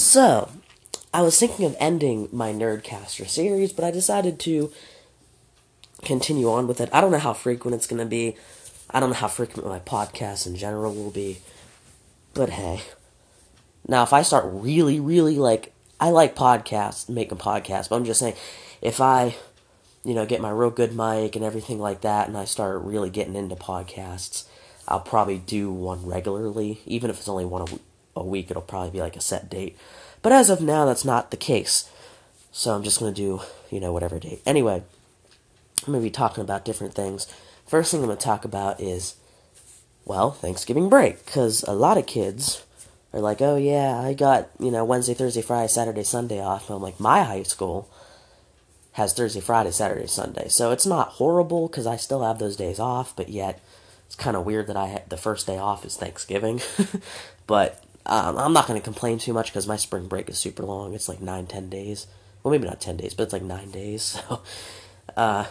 So, I was thinking of ending my Nerdcaster series, but I decided to continue on with it. I don't know how frequent it's going to be. I don't know how frequent my podcast in general will be. But hey. Now, if I start really, really like, I like podcasts, making podcasts, but I'm just saying, if I, you know, get my real good mic and everything like that, and I start really getting into podcasts, I'll probably do one regularly. Even if it's only one a, a week, it'll probably be like a set date. But as of now, that's not the case. So I'm just going to do, you know, whatever date. Anyway, I'm going to be talking about different things. First thing I'm going to talk about is, well, Thanksgiving break. Because a lot of kids are like, oh, yeah, I got, you know, Wednesday, Thursday, Friday, Saturday, Sunday off. And I'm like, my high school has Thursday, Friday, Saturday, Sunday. So it's not horrible because I still have those days off, but yet it's kind of weird that I had the first day off is Thanksgiving. but um, I'm not going to complain too much because my spring break is super long. It's like nine, ten days. Well, maybe not ten days, but it's like nine days. So, uh,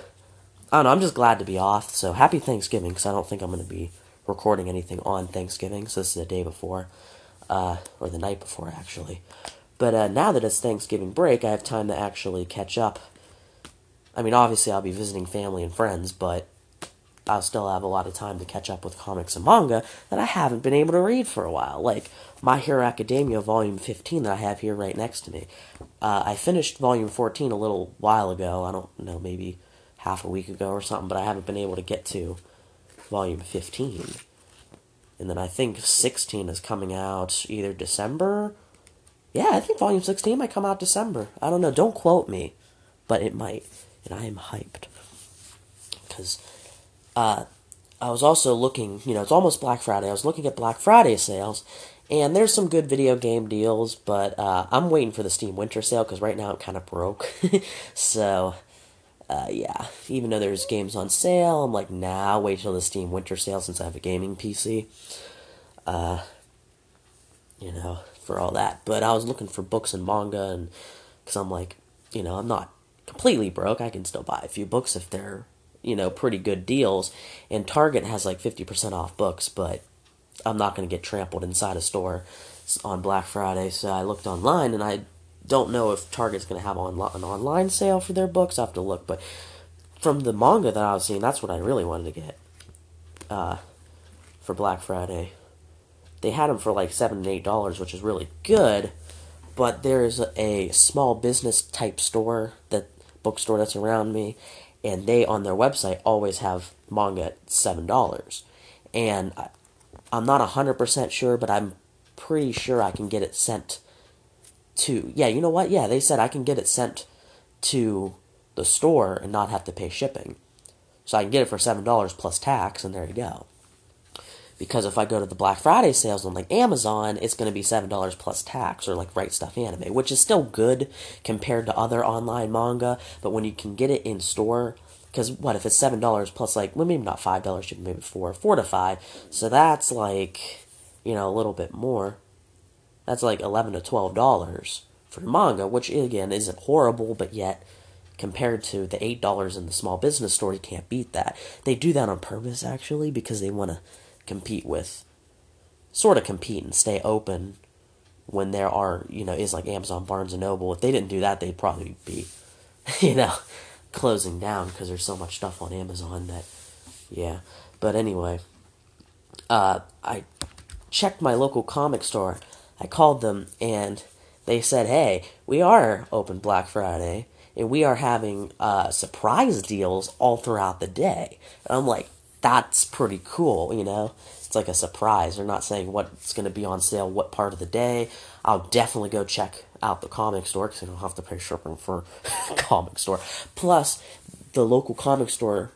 I don't know. I'm just glad to be off. So happy Thanksgiving because I don't think I'm going to be recording anything on Thanksgiving. So this is the day before, uh, or the night before actually. But uh, now that it's Thanksgiving break, I have time to actually catch up. I mean, obviously I'll be visiting family and friends, but I'll still have a lot of time to catch up with comics and manga that I haven't been able to read for a while. Like My Hero Academia Volume 15 that I have here right next to me. Uh, I finished Volume 14 a little while ago. I don't know, maybe half a week ago or something, but I haven't been able to get to volume 15. And then I think 16 is coming out either December. Yeah, I think volume 16 might come out December. I don't know. Don't quote me, but it might. And I am hyped. Because uh, I was also looking, you know, it's almost Black Friday. I was looking at Black Friday sales, and there's some good video game deals, but uh, I'm waiting for the Steam Winter Sale because right now I'm kind of broke. so uh, yeah, even though there's games on sale, I'm like, nah, wait till the Steam Winter Sale since I have a gaming PC. Uh, you know, for all that. But I was looking for books and manga, and because I'm like, you know, I'm not completely broke. I can still buy a few books if they're, you know, pretty good deals. And Target has like 50% off books, but I'm not going to get trampled inside a store on Black Friday. So I looked online and I don't know if Target's going to have an online sale for their books. I have to look, but from the manga that I was seeing, that's what I really wanted to get uh, for Black Friday. They had them for like seven and eight dollars, which is really good. But there's a, a small business type store that bookstore that's around me, and they on their website always have manga at seven dollars, and I'm not hundred percent sure, but I'm pretty sure I can get it sent to yeah, you know what? Yeah, they said I can get it sent to the store and not have to pay shipping. So I can get it for seven dollars plus tax, and there you go. Because if I go to the Black Friday sales on like Amazon, it's going to be seven dollars plus tax, or like Right Stuf Anime, which is still good compared to other online manga. But when you can get it in store, because what if it's seven dollars plus like well maybe not five dollars, maybe four, four to five, so that's like you know a little bit more that's like eleven to twelve dollars for the manga, which again isn't horrible, but yet compared to the eight dollars in the small business store, you can't beat that. They do that on purpose actually because they want to compete with, sort of compete and stay open when there are you know is like Amazon, Barnes and Noble. If they didn't do that, they'd probably be, you know, closing down because there's so much stuff on Amazon that, yeah. But anyway, uh, I checked my local comic store I called them and they said, "Hey, we are open Black Friday and we are having uh, surprise deals all throughout the day." And I'm like, "That's pretty cool," you know. It's like a surprise. They're not saying what's going to be on sale, what part of the day. I'll definitely go check out the comic store because I don't have to pay shipping for comic store. Plus, the local comic store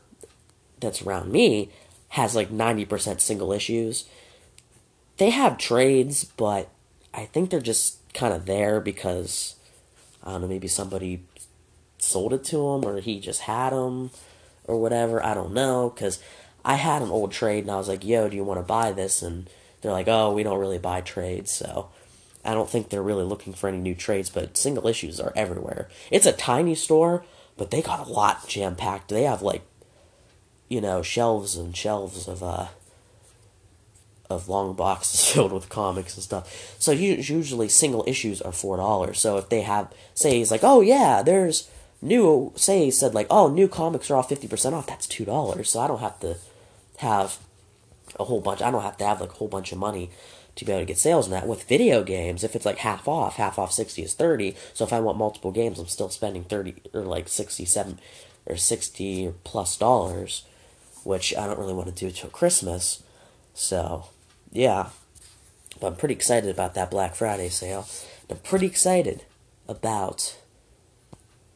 that's around me has like 90% single issues. They have trades, but I think they're just kind of there because I don't know, maybe somebody sold it to him or he just had them or whatever. I don't know because I had an old trade and I was like, "Yo, do you want to buy this?" And they're like, "Oh, we don't really buy trades." So I don't think they're really looking for any new trades, but single issues are everywhere. It's a tiny store, but they got a lot jam packed. They have like you know, shelves and shelves of uh of long boxes filled with comics and stuff. So usually single issues are four dollars. So if they have, say, he's like, oh yeah, there's new. Say he said like, oh, new comics are all fifty percent off. That's two dollars. So I don't have to have a whole bunch. I don't have to have like a whole bunch of money to be able to get sales in that. With video games, if it's like half off, half off sixty is thirty. So if I want multiple games, I'm still spending thirty or like sixty seven or sixty plus dollars, which I don't really want to do till Christmas. So yeah, but I'm pretty excited about that Black Friday sale. I'm pretty excited about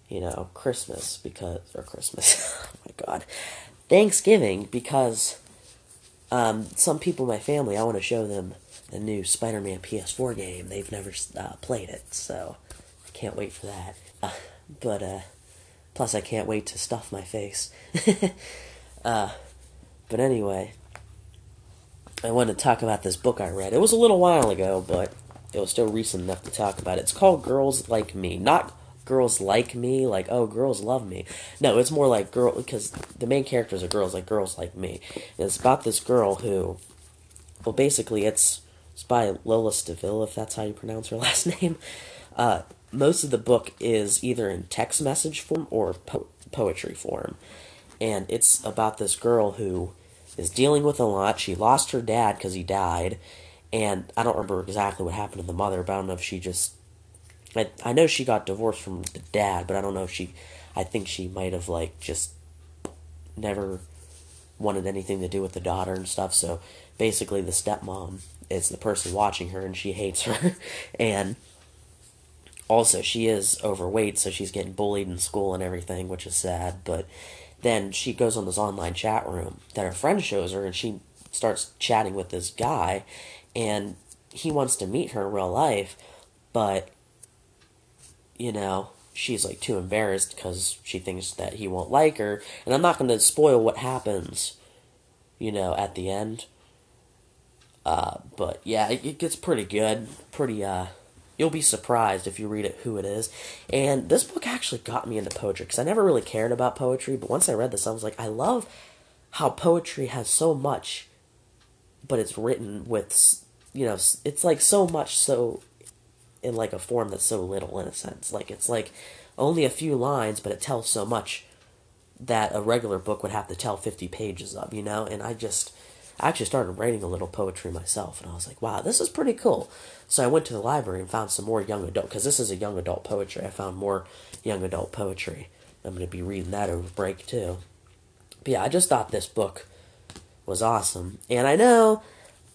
you know Christmas because or Christmas. oh my God, Thanksgiving because um, some people in my family I want to show them the new Spider-Man PS4 game. They've never uh, played it, so I can't wait for that. Uh, but uh, plus, I can't wait to stuff my face. uh, but anyway, I wanted to talk about this book I read. It was a little while ago, but it was still recent enough to talk about it. It's called Girls Like Me. Not girls like me, like, oh, girls love me. No, it's more like girl, because the main characters are girls, like girls like me. And it's about this girl who, well, basically, it's it's by Lola Staville, if that's how you pronounce her last name. Uh, most of the book is either in text message form or po- poetry form. And it's about this girl who is dealing with a lot. She lost her dad because he died. And I don't remember exactly what happened to the mother, but I don't know if she just. I, I know she got divorced from the dad, but I don't know if she. I think she might have, like, just never wanted anything to do with the daughter and stuff. So basically, the stepmom is the person watching her and she hates her. and also, she is overweight, so she's getting bullied in school and everything, which is sad. But then she goes on this online chat room that her friend shows her, and she starts chatting with this guy, and he wants to meet her in real life, but, you know, she's like too embarrassed because she thinks that he won't like her. And I'm not going to spoil what happens, you know, at the end uh, but yeah, it, it, gets pretty good. Pretty, uh, you'll be surprised if you read it who it is. And this book actually got me into poetry because I never really cared about poetry, but once I read this, I was like, I love how poetry has so much, but it's written with, you know, it's like so much so in like a form that's so little in a sense. Like it's like only a few lines, but it tells so much that a regular book would have to tell 50 pages of, you know? And I just I actually started writing a little poetry myself, and I was like, wow, this is pretty cool. So I went to the library and found some more young adult, because this is a young adult poetry. I found more young adult poetry. I'm going to be reading that over break, too. But yeah, I just thought this book was awesome. And I know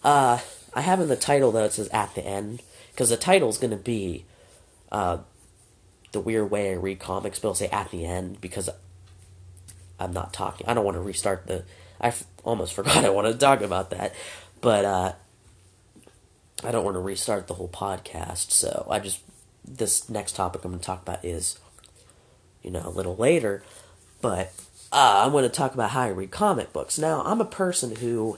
uh, I have in the title, though, it says at the end, because the title is going to be uh, the weird way I read comics, but it'll say at the end, because I'm not talking. I don't want to restart the I f- almost forgot I wanted to talk about that, but uh, I don't want to restart the whole podcast. So I just this next topic I'm going to talk about is, you know, a little later, but uh, I'm going to talk about how I read comic books. Now I'm a person who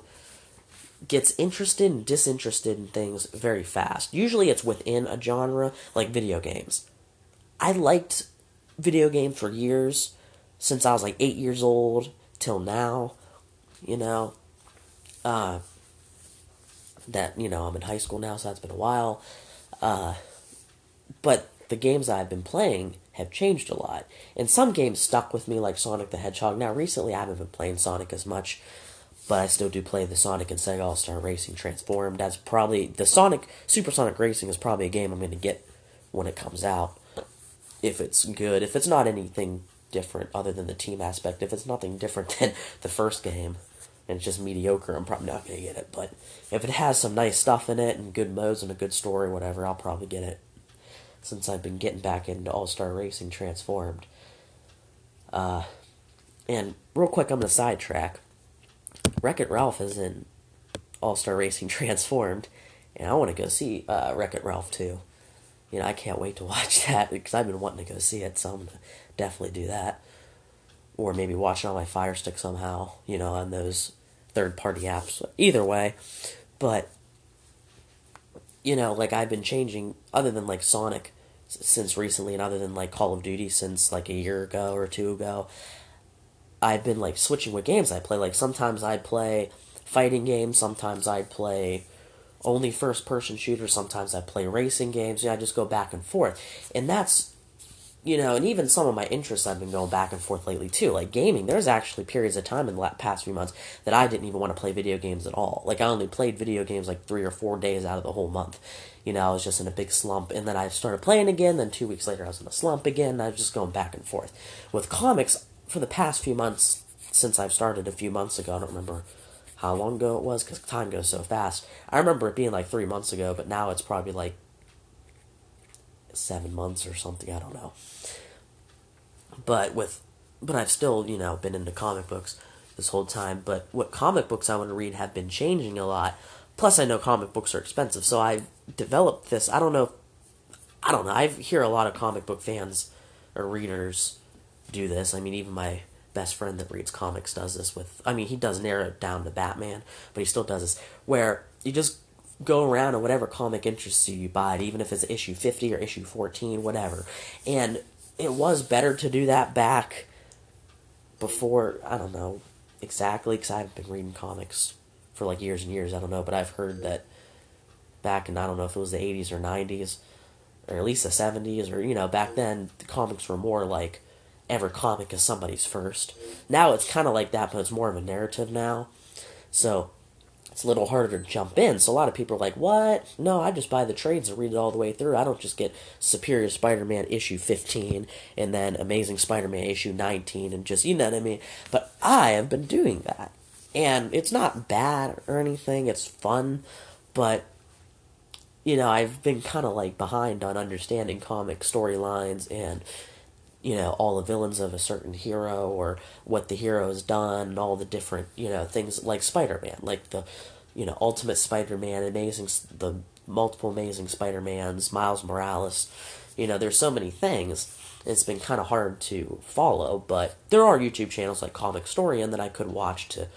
gets interested and disinterested in things very fast. Usually it's within a genre, like video games. I liked video games for years, since I was like eight years old till now you know. Uh, that, you know, I'm in high school now, so that's been a while. Uh, but the games I've been playing have changed a lot. And some games stuck with me, like Sonic the Hedgehog. Now, recently I haven't been playing Sonic as much, but I still do play the Sonic and Sega All Star Racing Transformed. That's probably the Sonic Super Sonic Racing is probably a game I'm going to get when it comes out. If it's good, if it's not anything different other than the team aspect, if it's nothing different than the first game, and it's just mediocre, I'm probably not going to get it. But if it has some nice stuff in it and good modes and a good story, whatever, I'll probably get it. Since I've been getting back into All Star Racing Transformed. Uh, and real quick, I'm going to sidetrack. Wreck It Ralph is in All Star Racing Transformed, and I want to go see uh, Wreck It Ralph too. You know, I can't wait to watch that because I've been wanting to go see it, so I'm going to definitely do that or maybe watching on my Fire Stick somehow, you know, on those third party apps. Either way, but you know, like I've been changing other than like Sonic since recently and other than like Call of Duty since like a year ago or two ago. I've been like switching what games I play. Like sometimes I play fighting games. Sometimes I'd play only first person shooters. Sometimes I play racing games. Yeah, I just go back and forth. And that's you know, and even some of my interests I've been going back and forth lately too. Like gaming, there's actually periods of time in the past few months that I didn't even want to play video games at all. Like I only played video games like three or four days out of the whole month. You know, I was just in a big slump, and then I started playing again. Then two weeks later, I was in a slump again. I was just going back and forth. With comics, for the past few months, since I've started a few months ago, I don't remember how long ago it was because time goes so fast. I remember it being like three months ago, but now it's probably like seven months or something. I don't know. But with, but I've still you know been into comic books this whole time. But what comic books I want to read have been changing a lot. Plus, I know comic books are expensive, so I've developed this. I don't know. I don't know. I hear a lot of comic book fans or readers do this. I mean, even my best friend that reads comics does this with. I mean, he does narrow it down to Batman, but he still does this where you just go around and whatever comic interests you, you buy it, even if it's issue 50 or issue 14, whatever. And it was better to do that back before, I don't know exactly, because I've been reading comics for like years and years, I don't know, but I've heard that back in, I don't know if it was the 80s or 90s, or at least the 70s, or, you know, back then, the comics were more like every comic is somebody's first. Now it's kind of like that, but it's more of a narrative now. So it's a little harder to jump in. So a lot of people are like, "What? No, I just buy the trades and read it all the way through. I don't just get Superior Spider-Man issue 15 and then Amazing Spider-Man issue 19 and just, you know what I mean?" But I have been doing that. And it's not bad or anything. It's fun, but you know, I've been kind of like behind on understanding comic storylines and you know all the villains of a certain hero or what the hero has done and all the different you know things like spider-man like the you know ultimate spider-man amazing the multiple amazing spider-mans miles morales you know there's so many things it's been kind of hard to follow but there are youtube channels like Comicstorian that i could watch to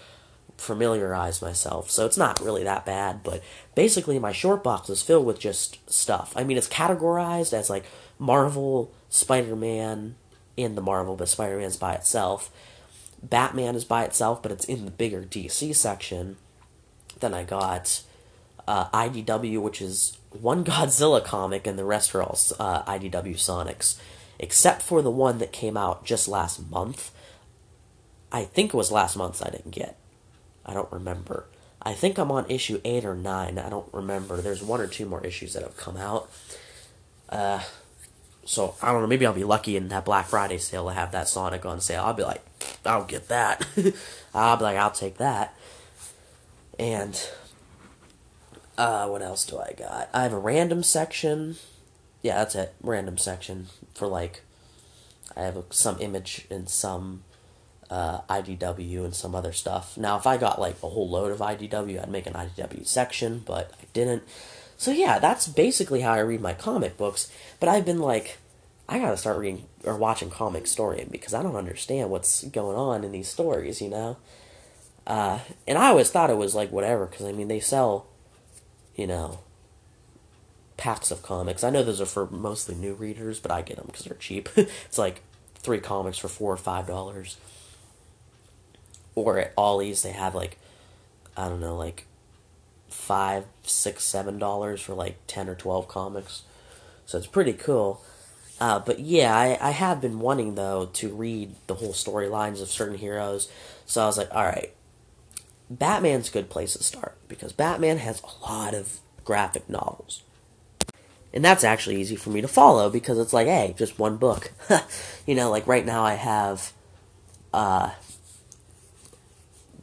familiarize myself so it's not really that bad but basically my short box is filled with just stuff. I mean it's categorized as like marvel Spider Man in the Marvel, but Spider Man's by itself. Batman is by itself, but it's in the bigger DC section. Then I got uh, IDW, which is one Godzilla comic, and the rest are all uh, IDW Sonics, except for the one that came out just last month. I think it was last month I didn't get. I don't remember. I think I'm on issue 8 or 9. I don't remember. There's one or two more issues that have come out. Uh, so I don't know. Maybe I'll be lucky in that Black Friday sale to have that Sonic on sale. I'll be like, I'll get that. I'll be like, I'll take that. And uh, what else do I got? I have a random section. Yeah, that's it. Random section for like, I have some image and some uh, IDW and some other stuff. Now, if I got like a whole load of IDW, I'd make an IDW section, but I didn't. So yeah, that's basically how I read my comic books. But I've been like, I gotta start reading or watching Comicstorian because I don't understand what's going on in these stories, you know. Uh, and I always thought it was like whatever because I mean they sell, you know, packs of comics. I know those are for mostly new readers, but I get them because they're cheap. it's like three comics for four or five dollars. Or at Ollie's they have like, I don't know, like five, six, seven dollars for like ten or twelve comics. So it's pretty cool. Uh, but yeah, I, I have been wanting though to read the whole storylines of certain heroes. So I was like, all right, Batman's a good place to start because Batman has a lot of graphic novels. And that's actually easy for me to follow because it's like, hey, just one book. you know, like right now I have uh,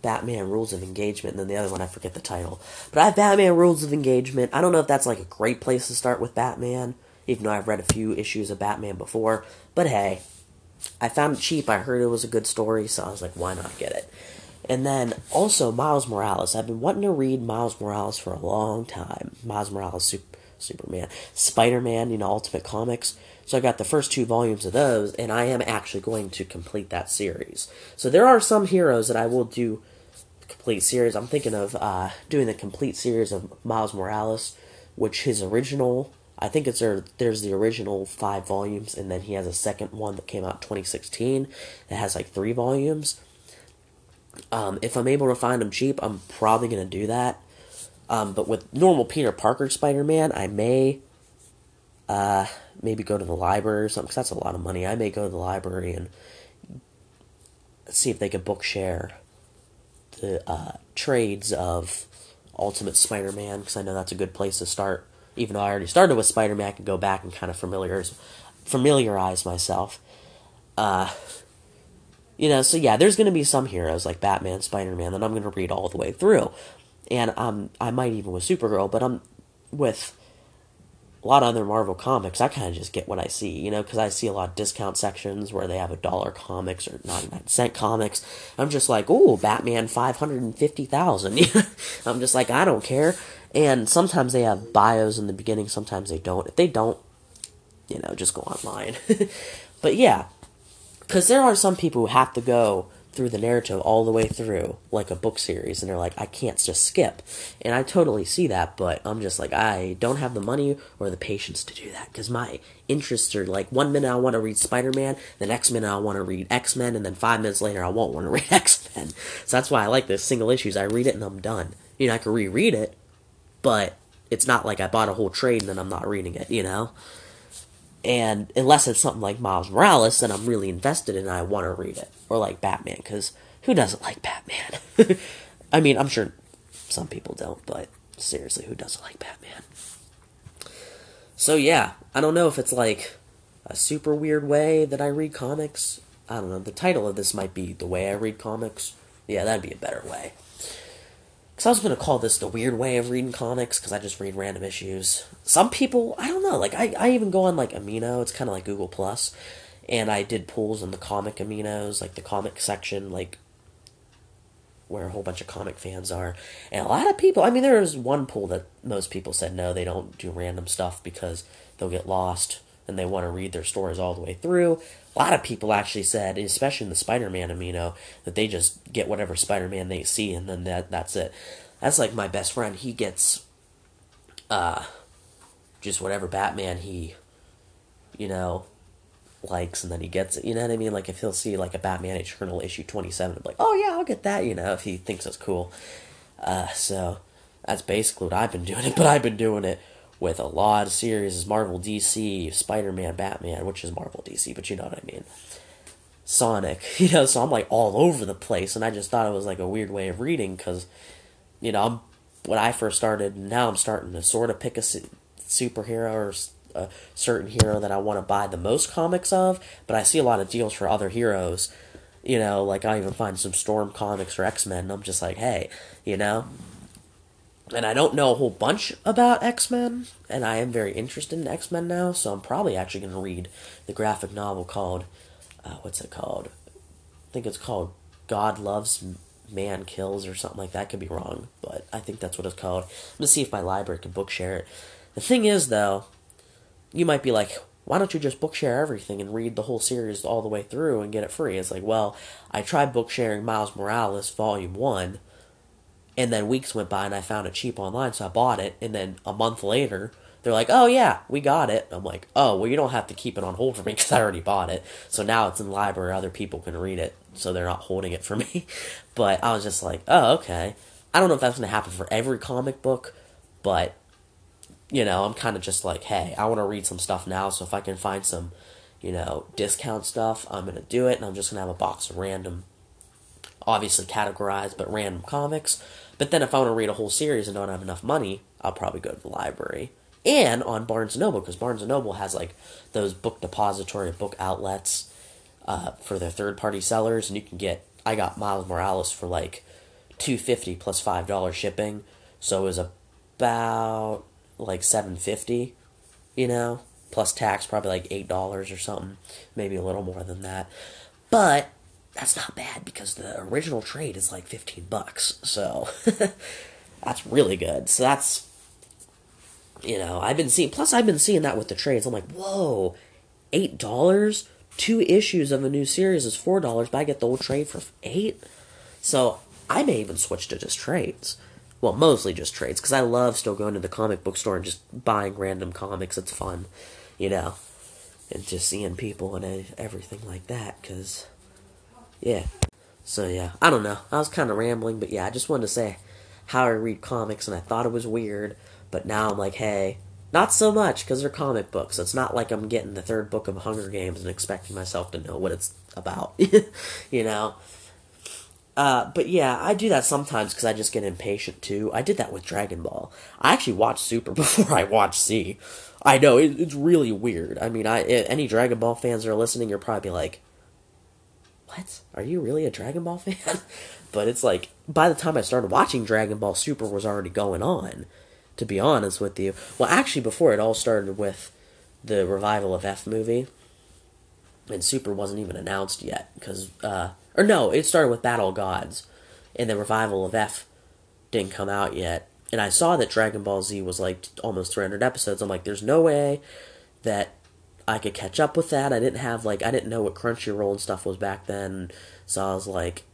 Batman Rules of Engagement, and then the other one I forget the title. But I have Batman Rules of Engagement. I don't know if that's like a great place to start with Batman, even though I've read a few issues of Batman before. But hey, I found it cheap. I heard it was a good story, so I was like, why not get it? And then also Miles Morales. I've been wanting to read Miles Morales for a long time. Miles Morales, Super, Superman, Spider Man, you know, Ultimate Comics. So I got the first two volumes of those, and I am actually going to complete that series. So there are some heroes that I will do complete series. I'm thinking of uh, doing the complete series of Miles Morales, which his original, I think it's there. There's the original five volumes, and then he has a second one that came out 2016 that has like three volumes. Um, if I'm able to find them cheap, I'm probably to do that. Um, but with normal Peter Parker Spider Man, I may uh, maybe go to the library or something, because that's a lot of money. I may go to the library and see if they could book share the uh, trades of Ultimate Spider Man, because I know that's a good place to start. Even though I already started with Spider Man, I can go back and kind of familiarize, familiarize myself. Uh, you know, so yeah, there's going to be some heroes like Batman, Spider Man that I'm going to read all the way through and um, I might even with Supergirl, but I'm with a lot of other Marvel comics. I kind of just get what I see, you know, because I see a lot of discount sections where they have a dollar comics or ninety nine cent comics. I'm just like, oh, Batman five hundred and fifty thousand. I'm just like, I don't care. And sometimes they have bios in the beginning, sometimes they don't. If they don't, you know, just go online. but yeah, because there are some people who have to go through the narrative all the way through like a book series and they're like i can't just skip. And i totally see that but i'm just like i don't have the money or the patience to do that because my interests are like one minute i want to read spider-man the next minute i want to read x-men and then five minutes later i won't want to read x-men. So that's why i like the single issues. I read it and i'm done. You know i can reread it but it's not like i bought a whole trade and then i'm not reading it you know and unless it's something like Miles Morales, then I'm really invested in and I want to read it. Or like Batman, because who doesn't like Batman? I mean, I'm sure some people don't, but seriously, who doesn't like Batman? So yeah, I don't know if it's like a super weird way that I read comics. I don't know. The title of this might be The Way I Read Comics. Yeah, that'd be a better way. Because I was going to call this the weird way of reading comics, because I just read random issues. Some people, I don't know, like, I, I even go on, like, Amino, it's kind of like Google Plus, and I did pulls on the comic Aminos, like the comic section, like, where a whole bunch of comic fans are. And a lot of people, I mean, there was one pool that most people said no, they don't do random stuff because they'll get lost and they want to read their stories all the way through. A lot of people actually said, especially in the Spider-Man amino, that they just get whatever Spider-Man they see and then that that's it. That's like my best friend. He gets uh just whatever Batman he you know likes and then he gets it. You know what I mean? Like if he'll see like a Batman Eternal issue 27 like, "Oh yeah, I'll get that," you know, if he thinks it's cool. Uh so that's basically what I've been doing it, but I've been doing it with a lot of series Marvel DC, Spider Man, Batman, which is Marvel DC, but you know what I mean. Sonic, you know, so I'm like all over the place, and I just thought it was like a weird way of reading because, you know, I'm, when I first started, now I'm starting to sort of pick a su- superhero or a certain hero that I want to buy the most comics of, but I see a lot of deals for other heroes. You know, like I even find some Storm comics or X Men, and I'm just like, hey, you know, and I don't know a whole bunch about X Men, and I am very interested in X Men now, so I'm probably actually going to read the graphic novel called, uh, what's it called? I think it's called God Loves Man Kills or something like that. Could be wrong, but I think that's what it's called. I'm gonna see if my library can book share it. The thing is, though, you might be like, why don't you just book share everything and read the whole series all the way through and get it free? It's like, well, I tried book sharing Miles Morales Volume One and then weeks went by and I found it cheap online, so I bought it. And then a month later, they're like, "Oh yeah, we got it." I'm like, "Oh well, you don't have to keep it on hold for me because I already bought it." So now it's in the library; other people can read it, so they're not holding it for me. but I was just like, "Oh okay." I don't know if that's going to happen for every comic book, but you know, I'm kind of just like, "Hey, I want to read some stuff now, so if I can find some, you know, discount stuff, I'm going to do it." And I'm just going to have a box of random, obviously categorized, but random comics but then if I want to read a whole series and don't have enough money, I'll probably go to the library. And on Barnes Noble, because Barnes Noble has like those book depository book outlets uh, for their third party sellers, and you can get. I got Miles Morales for like two fifty plus five dollars shipping, so it was about like seven fifty, you know, plus tax probably like eight dollars or something, maybe a little more than that. But that's not bad because the original trade is like 15 bucks. So that's really good. So that's you know, I've been seeing plus I've been seeing that with the trades. I'm like, "Whoa, $8? Two issues of a new series is $4, but I get the old trade for 8." So, I may even switch to just trades. Well, mostly just trades because I love still going to the comic book store and just buying random comics. It's fun, you know, and just seeing people and everything like that because yeah. So yeah, I don't know. I was kind of rambling, but yeah, I just wanted to say how I read comics, and I thought it was weird, but now I'm like, hey, not so much because they're comic books. It's not like I'm getting the third book of Hunger Games and expecting myself to know what it's about, you know. Uh, but yeah, I do that sometimes because I just get impatient too. I did that with Dragon Ball. I actually watched Super before I watched Z. I know it, it's really weird. I mean, I any Dragon Ball fans that are listening, you're probably like, "What? Are you really a Dragon Ball fan?" but it's like by the time I started watching Dragon Ball, Super was already going on. To be honest with you, well, actually, before it all started with the revival of F movie, and Super wasn't even announced yet because. Uh, or no, it started with Battle Gods, and the revival of F didn't come out yet. And I saw that Dragon Ball Z was like almost 300 episodes. I'm like, there's no way that I could catch up with that. I didn't have like I didn't know what Crunchyroll and stuff was back then, so I was like,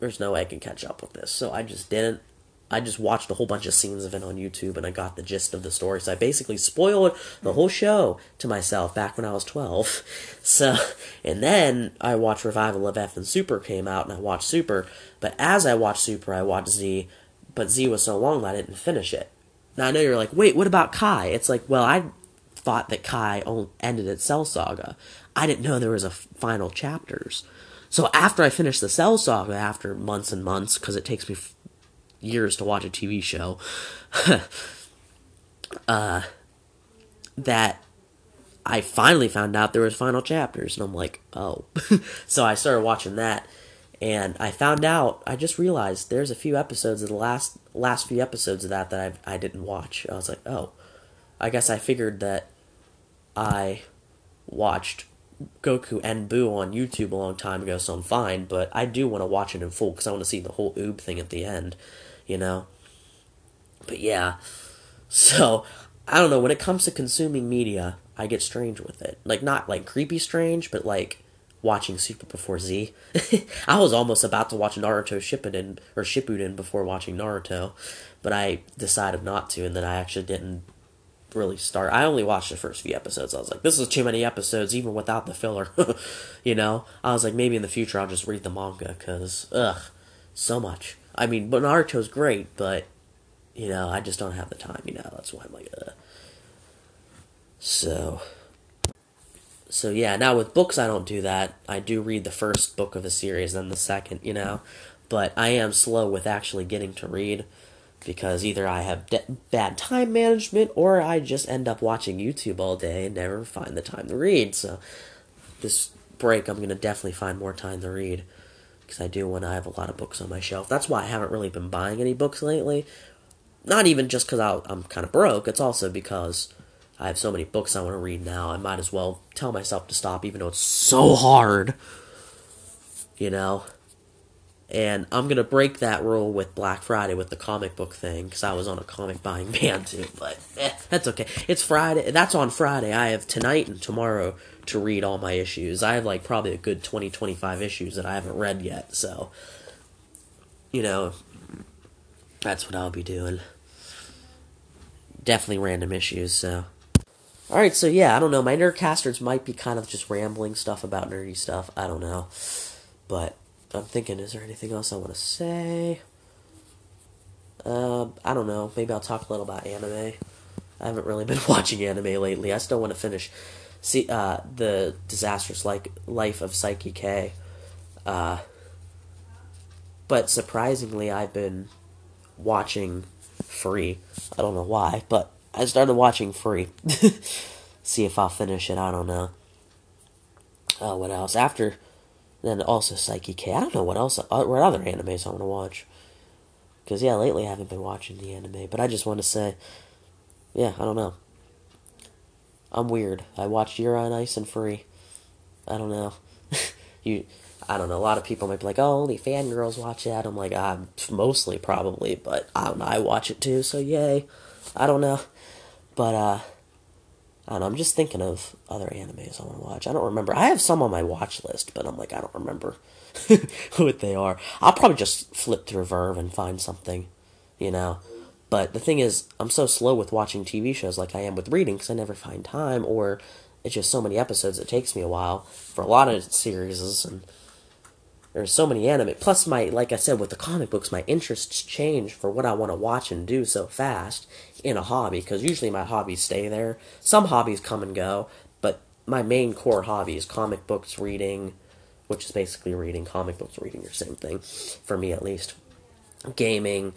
there's no way I can catch up with this. So I just didn't. I just watched a whole bunch of scenes of it on YouTube and I got the gist of the story. So I basically spoiled the whole show to myself back when I was 12. So, and then I watched Revival of F and Super came out and I watched Super. But as I watched Super, I watched Z. But Z was so long that I didn't finish it. Now I know you're like, wait, what about Kai? It's like, well, I thought that Kai ended at Cell Saga. I didn't know there was a final chapters. So after I finished the Cell Saga, after months and months, because it takes me years to watch a TV show, uh, that I finally found out there was final chapters, and I'm like, oh. so I started watching that, and I found out. I just realized there's a few episodes of the last last few episodes of that that I I didn't watch. I was like, oh. I guess I figured that I watched Goku and Buu on YouTube a long time ago, so I'm fine. But I do want to watch it in full because I want to see the whole Oob thing at the end you know? But yeah, so I don't know. When it comes to consuming media, I get strange with it. Like, not like creepy strange, but like watching Super before Z. I was almost about to watch Naruto Shippuden or Shippuden before watching Naruto, but I decided not to, and then I actually didn't really start. I only watched the first few episodes. I was like, this is too many episodes, even without the filler. you know, I was like, maybe in the future I'll just read the manga because ugh, so much. I mean, Naruto's great, but you know, I just don't have the time. You know, that's why I'm like, uh. So, so yeah. Now with books, I don't do that. I do read the first book of a series, then the second. You know, but I am slow with actually getting to read because either I have de- bad time management or I just end up watching YouTube all day and never find the time to read. So this break, I'm gonna definitely find more time to read because I do want to have a lot of books on my shelf. That's why I haven't really been buying any books lately. Not even just because I'm kind of broke, it's also because I have so many books I want to read now. I might as well tell myself to stop, even though it's so hard. You know? And I'm to break that rule with Black Friday with the comic book thing because I was on a comic buying ban too. But eh, that's okay. It's Friday. That's on Friday. I have tonight and tomorrow to read all my issues. I have like probably a good 20, 25 issues that I haven't read yet. So, you know, that's what I'll be doing. Definitely random issues, so. Alright, so yeah, I don't know. My nerdcasters might be kind of just rambling stuff about nerdy stuff. I don't know. But I'm thinking, is there anything else I want to say? Uh, I don't know. Maybe I'll talk a little about anime. I haven't really been watching anime lately. I still want to finish see uh, the disastrous like life of Saiki K. Uh, but surprisingly, I've been watching free. I don't know why, but I started watching free. see if I'll finish it. I don't know. Uh, what else? After then, also Saiki K. I don't know what else. Uh, what other animes I want to watch? Because yeah, lately I haven't been watching the anime, but I just want to say, yeah, I don't know. I'm weird. I watched Yuri on Ice and Free. I don't know. you, I don't know. A lot of people might be like, "Oh, only fangirls watch that." I'm like, I'm mostly probably, but I don't know. I watch it too, so yay. I don't know, but uh, Know. I'm just thinking of other animes I want to watch. I don't remember. I have some on my watch list, but I'm like, I don't remember what they are. I'll probably just flip through VRV and find something, you know. But the thing is, I'm so slow with watching TV shows like I am with reading because I never find time, or it's just so many episodes it takes me a while for a lot of series. And there's so many anime. Plus, my like I said with the comic books, my interests change for what I want to watch and do so fast in a hobby. Because usually my hobbies stay there. Some hobbies come and go, but my main core hobby is comic books reading, which is basically reading comic books, reading your same thing, for me at least. Gaming,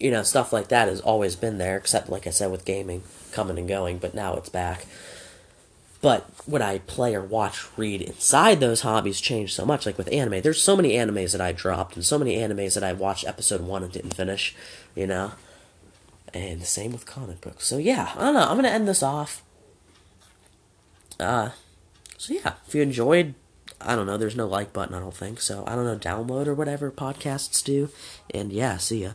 you know, stuff like that has always been there, except like I said with gaming coming and going, but now it's back. But what I play or watch, read inside those hobbies change so much. Like with anime, there's so many animes that I dropped, and so many animes that I watched episode one and didn't finish, you know? And the same with comic books. So yeah, I don't know. I'm gonna end this off. Uh, so yeah, if you enjoyed, I don't know. There's no like button, I don't think. So I don't know. Download or whatever podcasts do. And yeah, see ya.